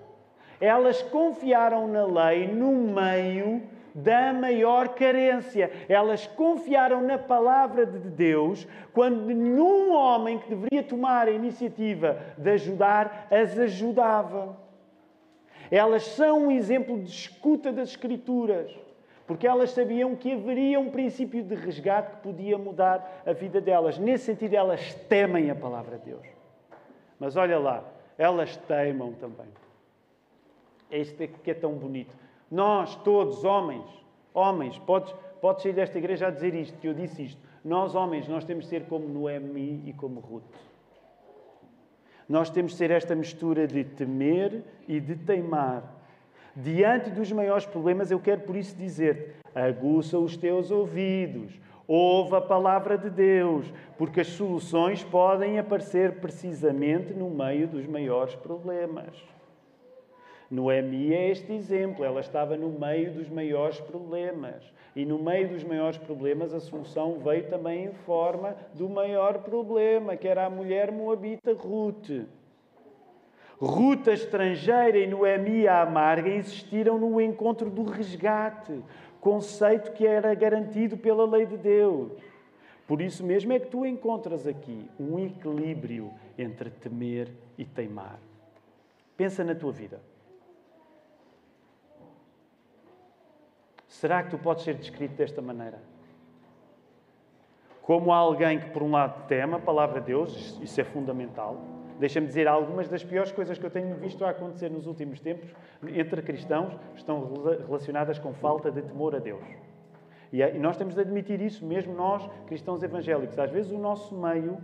Elas confiaram na lei no meio da maior carência. Elas confiaram na palavra de Deus quando nenhum homem que deveria tomar a iniciativa de ajudar as ajudava. Elas são um exemplo de escuta das Escrituras porque elas sabiam que haveria um princípio de resgate que podia mudar a vida delas. Nesse sentido, elas temem a palavra de Deus. Mas olha lá, elas teimam também. É isto que é tão bonito. Nós, todos, homens, homens, podes, podes sair desta igreja a dizer isto, que eu disse isto. Nós, homens, nós temos de ser como Noemi e como Ruth. Nós temos de ser esta mistura de temer e de teimar Diante dos maiores problemas, eu quero por isso dizer: aguça os teus ouvidos, ouve a palavra de Deus, porque as soluções podem aparecer precisamente no meio dos maiores problemas. Noemi é este exemplo, ela estava no meio dos maiores problemas. E no meio dos maiores problemas, a solução veio também em forma do maior problema, que era a mulher moabita Ruth. Ruta estrangeira e Noemi a amarga insistiram no encontro do resgate, conceito que era garantido pela lei de Deus. Por isso mesmo é que tu encontras aqui um equilíbrio entre temer e teimar. Pensa na tua vida. Será que tu podes ser descrito desta maneira? Como alguém que, por um lado, teme a palavra de Deus, isso é fundamental, Deixa-me dizer, algumas das piores coisas que eu tenho visto a acontecer nos últimos tempos entre cristãos estão relacionadas com falta de temor a Deus. E nós temos de admitir isso, mesmo nós, cristãos evangélicos. Às vezes o nosso meio,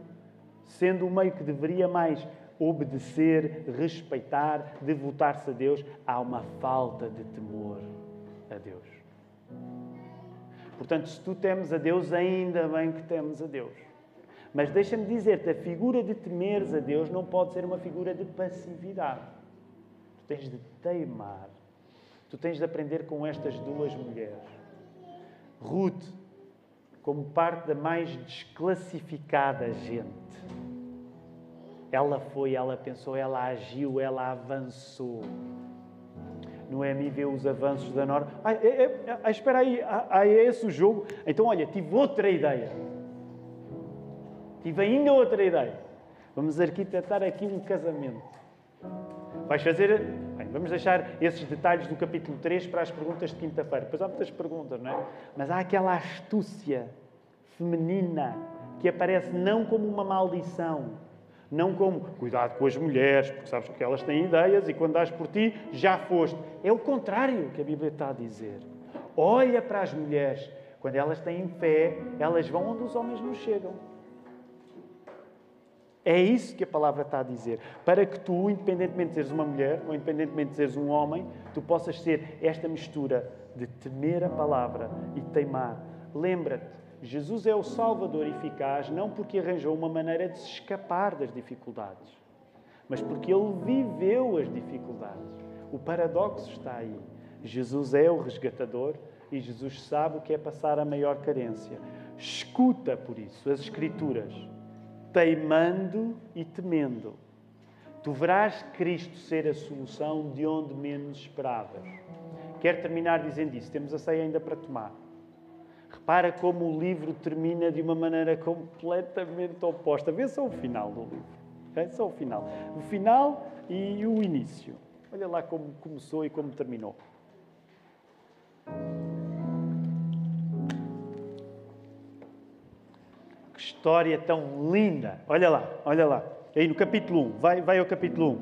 sendo o meio que deveria mais obedecer, respeitar, devotar-se a Deus, há uma falta de temor a Deus. Portanto, se tu temes a Deus, ainda bem que temes a Deus. Mas deixa-me dizer-te, a figura de temeres a Deus não pode ser uma figura de passividade. Tu tens de teimar. Tu tens de aprender com estas duas mulheres. Ruth, como parte da mais desclassificada gente. Ela foi, ela pensou, ela agiu, ela avançou. Noemi vê os avanços da Nora. Ah, é, é, espera aí, é esse o jogo? Então, olha, tive outra ideia. Tive ainda outra ideia. Vamos arquitetar aqui um casamento. Vais fazer. Bem, vamos deixar esses detalhes do capítulo 3 para as perguntas de quinta-feira. Depois há muitas perguntas, não é? Mas há aquela astúcia feminina que aparece não como uma maldição, não como cuidado com as mulheres, porque sabes que elas têm ideias e quando dás por ti já foste. É o contrário que a Bíblia está a dizer. Olha para as mulheres. Quando elas têm fé, elas vão onde os homens não chegam. É isso que a palavra está a dizer. Para que tu, independentemente de seres uma mulher ou independentemente de seres um homem, tu possas ser esta mistura de temer a palavra e teimar. Lembra-te, Jesus é o Salvador eficaz não porque arranjou uma maneira de se escapar das dificuldades, mas porque ele viveu as dificuldades. O paradoxo está aí. Jesus é o resgatador e Jesus sabe o que é passar a maior carência. Escuta, por isso, as Escrituras, teimando e temendo. Tu verás Cristo ser a solução de onde menos esperavas. Quero terminar dizendo isso. Temos a ceia ainda para tomar. Repara como o livro termina de uma maneira completamente oposta. Vê só o final do livro. Vê só o final. O final e o início. Olha lá como começou e como terminou. Que história tão linda! Olha lá, olha lá. Aí no capítulo 1, vai, vai ao capítulo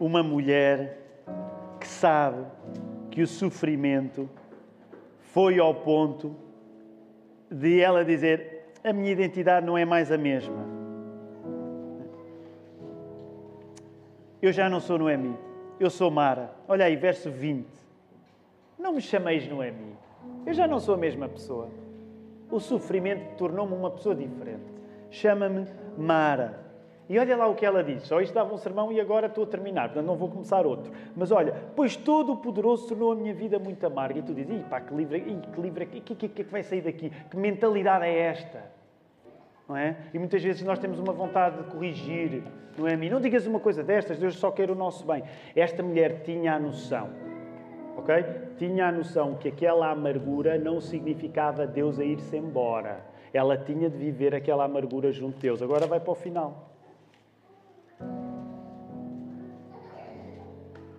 1. Uma mulher que sabe que o sofrimento foi ao ponto de ela dizer: A minha identidade não é mais a mesma. Eu já não sou Noemi, eu sou Mara. Olha aí, verso 20. Não me chameis Noemi, eu já não sou a mesma pessoa. O sofrimento tornou-me uma pessoa diferente. Chama-me Mara. E olha lá o que ela diz. Só isto dava um sermão e agora estou a terminar, portanto não vou começar outro. Mas olha, pois todo o poderoso tornou a minha vida muito amarga. E tu dizes, pá, que livre, que livre, o que, que, que, que vai sair daqui? Que mentalidade é esta? Não é? E muitas vezes nós temos uma vontade de corrigir, não é mim? Não digas uma coisa destas, Deus só quer o nosso bem. Esta mulher tinha a noção, ok? Tinha a noção que aquela amargura não significava Deus a ir-se embora. Ela tinha de viver aquela amargura junto de Deus. Agora vai para o final.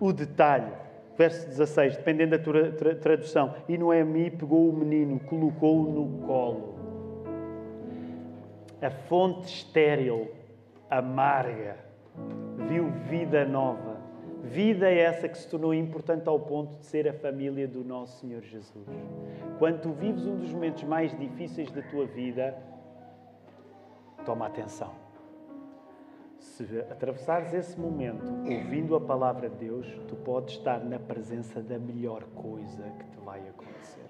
o detalhe. Verso 16, dependendo da tra tradução. E Noemi pegou o menino, colocou-o no colo. A fonte estéril, amarga, viu vida nova. Vida é essa que se tornou importante ao ponto de ser a família do nosso Senhor Jesus. Quando tu vives um dos momentos mais difíceis da tua vida, toma atenção se atravessares esse momento ouvindo a palavra de Deus, tu podes estar na presença da melhor coisa que te vai acontecer.